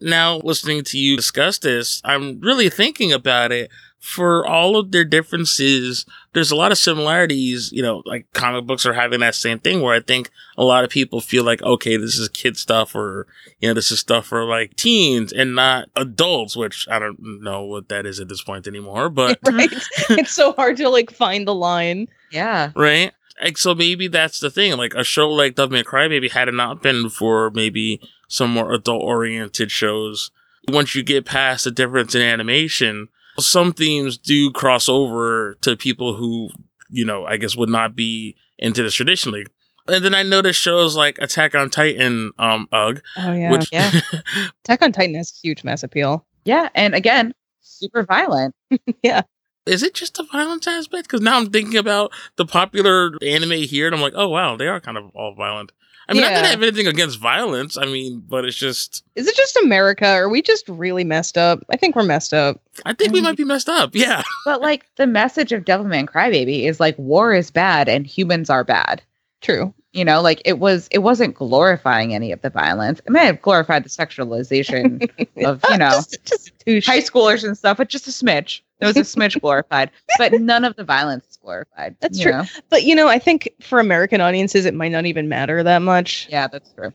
now, listening to you discuss this, I'm really thinking about it. For all of their differences, there's a lot of similarities. You know, like comic books are having that same thing where I think a lot of people feel like, okay, this is kid stuff or, you know, this is stuff for like teens and not adults, which I don't know what that is at this point anymore, but [LAUGHS] right? it's so hard to like find the line. yeah right? Like, so maybe that's the thing. Like a show like Devilman Crybaby had it not been for maybe some more adult oriented shows. Once you get past the difference in animation, some themes do cross over to people who, you know, I guess would not be into this traditionally. And then I noticed shows like Attack on Titan, um, UG, Oh yeah. which Yeah. [LAUGHS] Attack on Titan has huge mass appeal. yeah and again super violent [LAUGHS] yeah. is it just the violence aspect? Because now I'm thinking about the popular anime here, and I'm like, oh wow, they are kind of all violent. I mean, not that I have anything against violence. I mean, but it's just, Is it just America? Are we just really messed up? I think we're messed up. I think we Mhm. might be messed up. [LAUGHS] Yeah, but like the message of devilman crybaby is like war is bad and humans are bad True. you know like it was it wasn't glorifying any of the violence it may have glorified the sexualization [LAUGHS] of you know just, just high schoolers and stuff, but just a smidge. It was a smidge [LAUGHS] glorified, but none of the violence is glorified. That's true. But you know, I think for American audiences, it might not even matter that much. Yeah, that's true.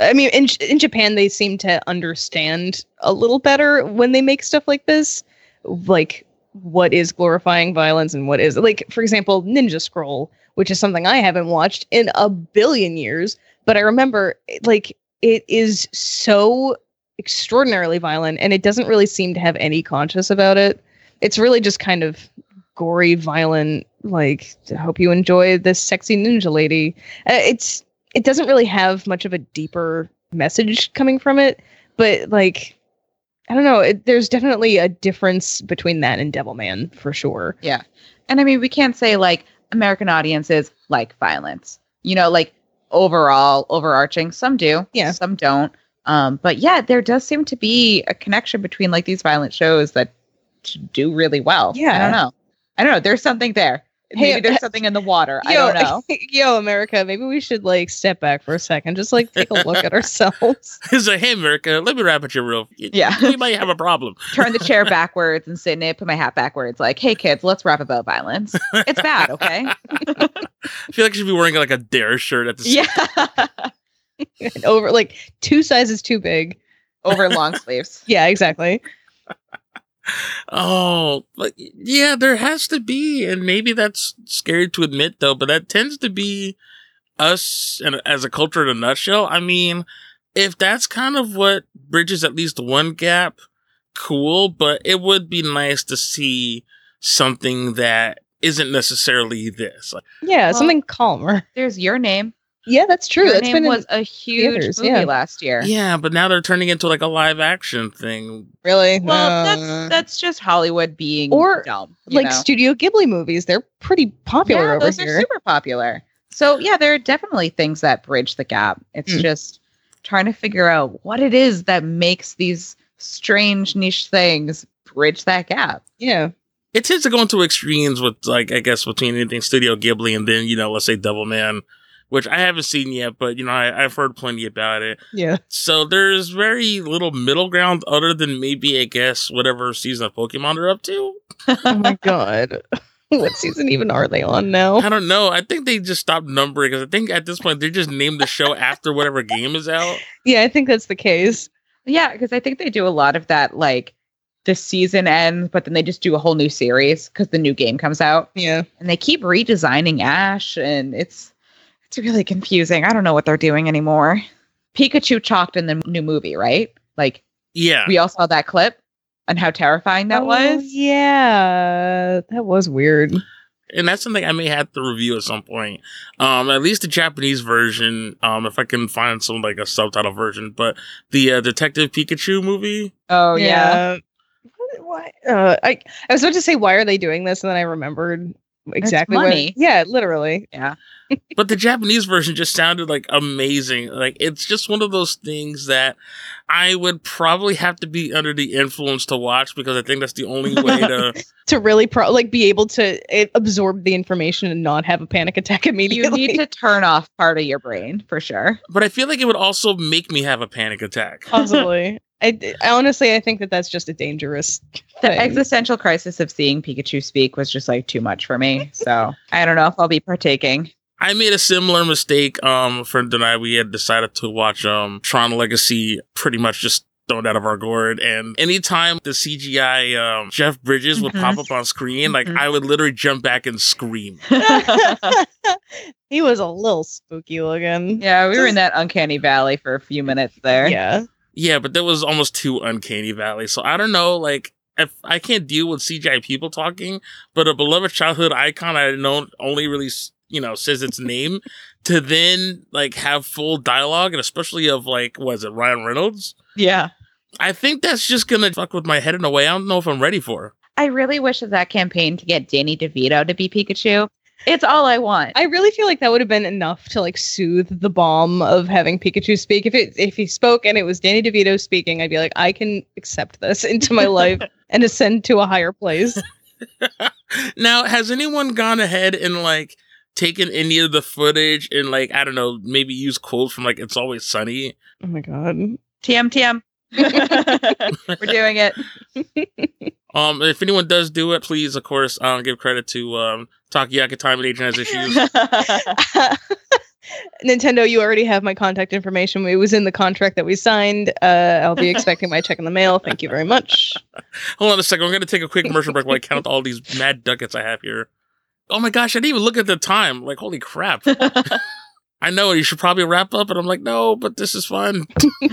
I mean, in in Japan, they seem to understand a little better when they make stuff like this, like what is glorifying violence and what is like, for example, Ninja Scroll, which is something I haven't watched in a billion years, but I remember like it is so extraordinarily violent, and it doesn't really seem to have any conscience about it. It's really just kind of gory, violent. Like, I hope you enjoy this sexy ninja lady. Uh, it's it doesn't really have much of a deeper message coming from it, but like I don't know, it, there's definitely a difference between that and Devilman for sure. Yeah and I mean, we can't say like American audiences like violence. You know, like overall, overarching. Some do, Yeah. some don't. Um, but yeah, there does seem to be a connection between like these violent shows that do really well. Yeah i don't know. I don't know. There's something there. Maybe Hey, there's uh, something in the water. I don't know. [LAUGHS] yo, America, maybe we should like step back for a second, just like take a look at [LAUGHS] ourselves. [LAUGHS] It's like, hey, America, let me wrap at your real. Yeah. we might have a problem. Turn the chair backwards and sit in it. Put my hat backwards. Like, hey kids, let's rap about violence. It's bad, okay? I feel like I should be wearing like a dare shirt at the yeah. Over like two sizes too big. Over long sleeves. Yeah, exactly. Oh, but yeah, there has to be, and maybe that's scary to admit though, but that tends to be us and as a culture in a nutshell. I mean, if that's kind of what bridges at least one gap, cool, but it would be nice to see something that isn't necessarily this. Like, Yeah, Well- something calmer. There's your name. Yeah, that's true. Your That's name been was a huge theaters, movie yeah. last year. yeah, but now they're turning into like a live action thing. really Well, Uh, that's that's just Hollywood being Or, dumb. like know? Studio Ghibli movies. They're pretty popular yeah, over those here. are super popular. So yeah, there are definitely things that bridge the gap. It's Mm. just trying to figure out what it is that makes these strange niche things bridge that gap. yeah. It tends to go into extremes with like I guess between anything Studio Ghibli and then you know let's say Devilman, which I haven't seen yet, but you know I, I've heard plenty about it. Yeah. So there's very little middle ground other than maybe I guess whatever season of Pokemon they're up to. Oh my [LAUGHS] god. what season even are they on now? I don't know. I think they just stopped numbering because I think at this point they just named the show after whatever game is out. Yeah, I think that's the case. Yeah, because I think they do a lot of that like the season ends, but then they just do a whole new series because the new game comes out. Yeah. And they keep redesigning Ash and it's it's really confusing. I don't know what they're doing anymore. Pikachu chalked in the new movie, right? Like Yeah. we all saw that clip and how terrifying that Oh, was. Yeah. That was weird. and that's something I may have to review at some point. Um, at least the Japanese version, um, if I can find some like a subtitle version. But the uh, Detective Pikachu movie, Oh yeah. What, what, uh, I I was about to say why are they doing this, and then I remembered exactly what- money. yeah, literally. Yeah. But the Japanese version just sounded like amazing. Like it's just one of those things that I would probably have to be under the influence to watch because I think that's the only way to. [LAUGHS] To really pro- like be able to eh, absorb the information and not have a panic attack immediately. You need to turn off part of your brain for sure. but I feel like it would also make me have a panic attack. [LAUGHS] possibly. I, I honestly I think that that's just a dangerous The existential crisis of seeing Pikachu speak was just like too much for me. So I don't know if I'll be partaking. I made a similar mistake. Um, a friend and I, we had decided to watch um Tron Legacy pretty much just thrown out of our gourd. And anytime the CGI um, Jeff Bridges would Mhm. pop up on screen, like Mhm. I would literally jump back and scream. [LAUGHS] he was a little spooky looking. yeah, we were in that uncanny valley for a few minutes there. Yeah. Yeah, but that was almost too uncanny valley. So I don't know, like if I can't deal with CGI people talking, but a beloved childhood icon I know only really s- you know says its name to then like have full dialogue and especially of like was it Ryan Reynolds? Yeah. I think that's just gonna fuck with my head in a way I don't know if I'm ready for. I really wish that that campaign to get Danny DeVito to be Pikachu. It's all I want. I really feel like that would have been enough to like soothe the bomb of having Pikachu speak. If it if he spoke and it was Danny DeVito speaking, I'd be like, I can accept this into my life [LAUGHS] and ascend to a higher place. [LAUGHS] Now, has anyone gone ahead and like taken any of the footage and like I don't know, maybe use quotes from like It's Always Sunny? Oh my god. TM TM. [LAUGHS] We're doing it. Um, if anyone does do it, please, of course, um, give credit to um Takoyaki Time and Adrian Has Issues. [LAUGHS] [LAUGHS] Nintendo, you already have my contact information. It was in the contract that we signed. Uh, I'll be expecting my check in the mail. Thank you very much. Hold on a second. I'm gonna take a quick commercial break while I count all these mad ducats I have here. Oh my gosh, I didn't even look at the time. Like, holy crap. [LAUGHS] I know you should probably wrap up, and I'm like, no, but this is fun. [LAUGHS]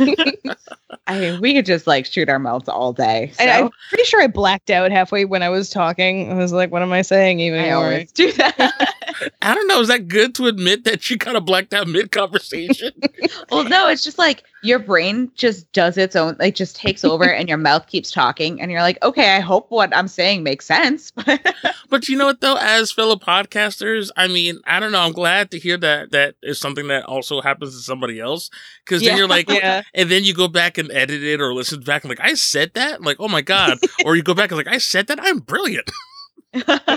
I mean, we could just like shoot our mouths all day. So And I'm pretty sure I blacked out halfway when I was talking. I was like, what am I saying even? I anymore? always do that. [LAUGHS] I don't know. Is that good to admit that you kind of blacked out mid conversation? [LAUGHS] well, no, it's just like your brain just does its own, like just takes over and your mouth keeps talking. And you're like, okay, I hope what I'm saying makes sense. [LAUGHS] but you know what though? As fellow podcasters, I mean, I don't know. I'm glad to hear that that is something that also happens to somebody else. Because then Yeah. you're like, [LAUGHS] Yeah. and then you go back and edit it or listen back and like, I said that. like, oh my god. or you go back and like, I said that. I'm brilliant. [LAUGHS] wow,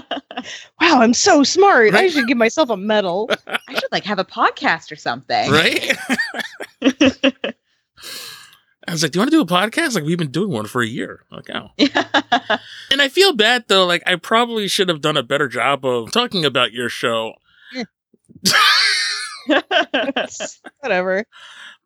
I'm so smart. I should give myself a medal. [LAUGHS] I should like have a podcast or something. right? [LAUGHS] I was like, "Do you want to do a podcast? Like, we've been doing one for a year." Like, oh. And I feel bad though. Like, I probably should have done a better job of talking about your show. Whatever.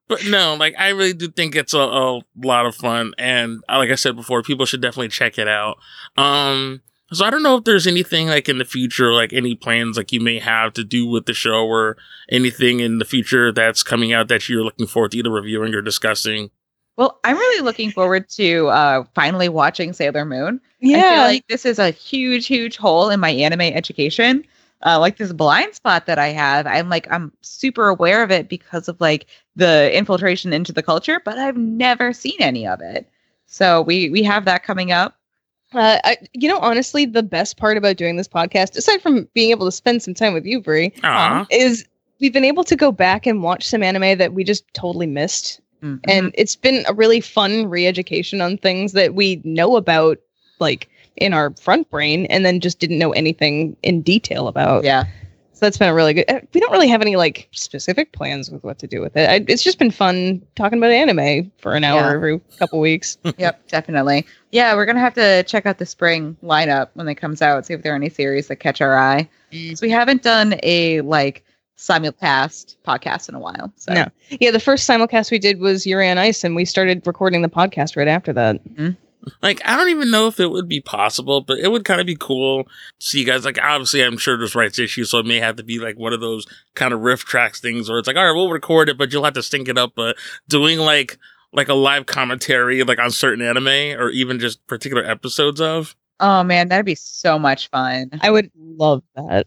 But no, like I really do think it's a, a lot of fun, and uh, like I said before, people should definitely check it out. Um, so I don't know if there's anything like in the future, like any plans like you may have to do with the show, or anything in the future that's coming out that you're looking forward to either reviewing or discussing. well, I'm really looking forward to uh, finally watching Sailor Moon. I Yeah. feel like this is a huge, huge hole in my anime education. Uh, like this blind spot that I have. I'm like, I'm super aware of it because of like the infiltration into the culture, but I've never seen any of it. So we we have that coming up. Uh, I, you know, honestly, the best part about doing this podcast, aside from being able to spend some time with you, Bree, Aw. is we've been able to go back and watch some anime that we just totally missed. Mhm. And it's been a really fun re education on things that we know about, like in our front brain, and then just didn't know anything in detail about. yeah, So that's been a really good. uh, We don't really have any like specific plans with what to do with it. I, it's just been fun talking about anime for an hour Yeah. every couple weeks. [LAUGHS] yep, definitely. Yeah, we're gonna have to check out the spring lineup when it comes out. See if there are any series that catch our eye. Mm. So we haven't done a like simulcast podcast in a while. So No. Yeah, the first simulcast we did was Yuri on Ice, and we started recording the podcast right after that. Like, I don't even know if it would be possible, but it would kind of be cool to see you guys. Like, obviously, I'm sure there's rights issues, so it may have to be like one of those kind of RiffTrax things where it's like, all right, we'll record it, but you'll have to sync it up. But doing like like a live commentary, like on certain anime or even just particular episodes of. Oh man, that'd be so much fun. I would love that.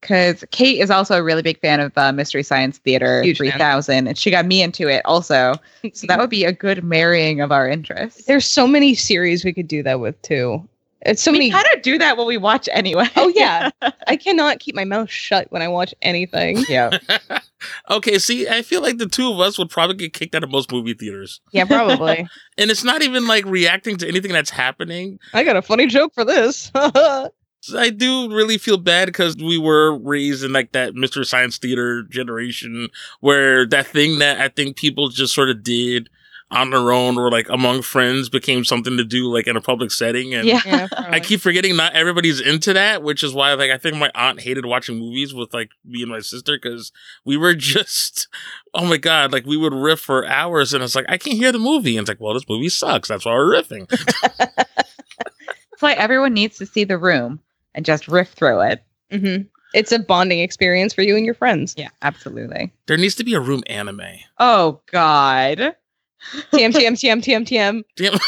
Because Kate is also a really big fan of uh, Mystery Science Theater Huge fan. 3000, and she got me into it also. So that would be a good marrying of our interests. There's so many series we could do that with too. It's so we many. kind of do that when we watch anyway. Oh yeah, [LAUGHS] I cannot keep my mouth shut when I watch anything. yeah. [LAUGHS] okay, see, I feel like the two of us would probably get kicked out of most movie theaters. Yeah, probably. [LAUGHS] And it's not even like reacting to anything that's happening. I got a funny joke for this. I do really feel bad because we were raised in like that Mystery Science Theater generation where that thing that I think people just sort of did on their own or like among friends became something to do like in a public setting. And Yeah. yeah, [LAUGHS] I keep forgetting not everybody's into that, which is why like I think my aunt hated watching movies with like me and my sister because we were [LAUGHS] just oh my god, like we would riff for hours and it's like I can't hear the movie. And it's like, well, this movie sucks. That's why we're riffing. [LAUGHS] That's why everyone needs to see the room and just riff through it. hmm It's a bonding experience for you and your friends. Yeah, absolutely. there needs to be a room anime. Oh God. TM TM TM TM TM. Damn.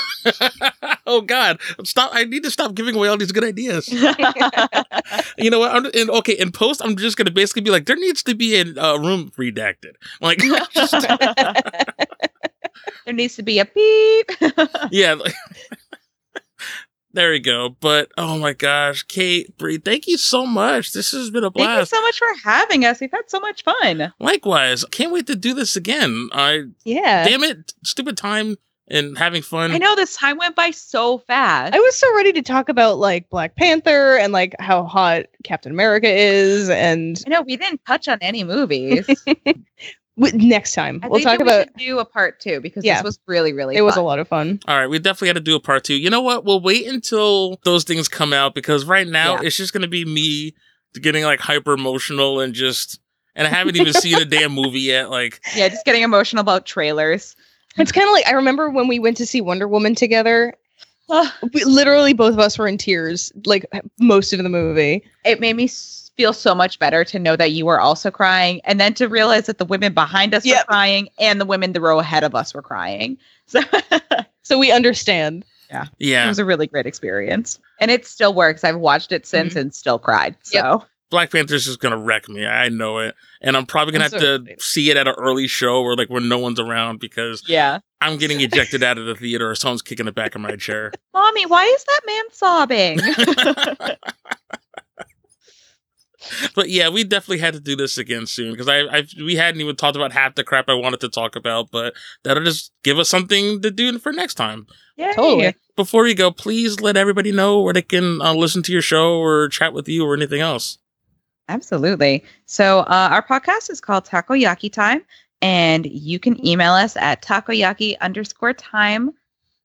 [LAUGHS] [LAUGHS] oh God! Stop! I need to stop giving away all these good ideas. [LAUGHS] You know what? I'm, and okay, in post, I'm just gonna basically be like, there needs to be a uh, room redacted. Like, just- there needs to be a beep. yeah. Like- there we go. But oh my gosh, Kate, Bree, thank you so much. This has been a blast. Thank you so much for having us. We've had so much fun. Likewise, can't wait to do this again. I Yeah. damn it, stupid time and having fun. I know this time went by so fast. I was so ready to talk about like Black Panther and like how hot Captain America is, and I know we didn't touch on any movies. [LAUGHS] [LAUGHS] w- next time I we'll think talk that we about. should do a part two because Yeah. this was really, really. It was a lot of fun. All right, we definitely had to do a part two. You know what? We'll wait until those things come out because right now Yeah. it's just gonna be me getting like hyper emotional and just and I haven't even seen a [LAUGHS] damn movie yet. Like, Yeah, just getting emotional about trailers. It's kind of like I remember when we went to see Wonder Woman together. We, literally, both of us were in tears, like most of the movie. it made me s- feel so much better to know that you were also crying, and then to realize that the women behind us Yep. were crying and the women the row ahead of us were crying. [LAUGHS] So So we understand. yeah, Yeah. It was a really great experience, and it still works. I've watched it since mm-hmm. and still cried. Yep. So Black Panther's just gonna wreck me. I know it, and I'm probably gonna I'm have so to excited. see it at an early show or like when no one's around because yeah, I'm getting ejected out of the theater or someone's kicking the back of my chair. [LAUGHS] mommy, why is that man sobbing? [LAUGHS] but yeah, we definitely had to do this again soon because I, I we hadn't even talked about half the crap I wanted to talk about, but that'll just give us something to do for next time. Yay. Totally. before you go, please let everybody know where they can uh, listen to your show or chat with you or anything else. Absolutely. So uh, our podcast is called Takoyaki Time, and you can email us at takoyaki underscore time.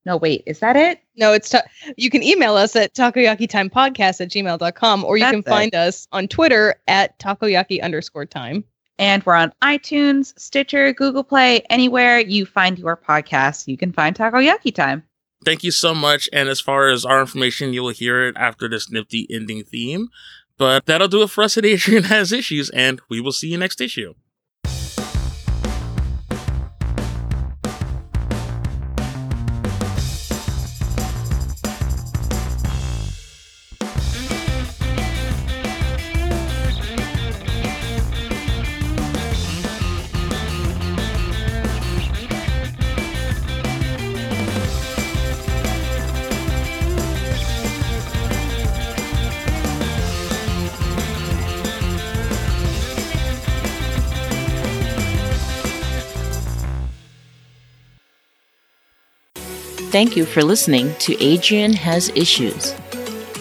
No, wait, is that it? No, it's ta- you can email us at takoyakitimepodcast at gmail.com or you That's can it. find us on Twitter at takoyaki underscore time. And we're on iTunes, Stitcher, Google Play, anywhere you find your podcast, you can find Takoyaki Time. Thank you so much. And as far as our information, you will hear it after this nifty ending theme. But that'll do it for us at [LAUGHS] Adrian Has Issues, and we will see you next issue. Thank you for listening to Adrian Has Issues.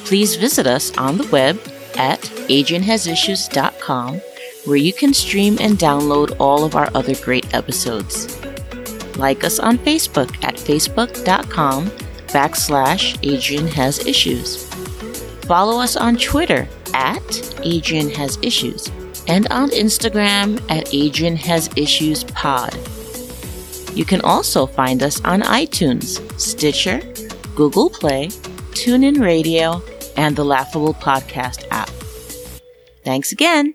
Please visit us on the web at adrianhasissues.com where you can stream and download all of our other great episodes. Like us on Facebook at facebook.com backslash Adrian Has Issues. Follow us on Twitter at Adrian Has Issues and on Instagram at Adrian Has Issues Pod. You can also find us on iTunes, Stitcher, Google Play, TuneIn Radio, and the Laughable Podcast app. Thanks again.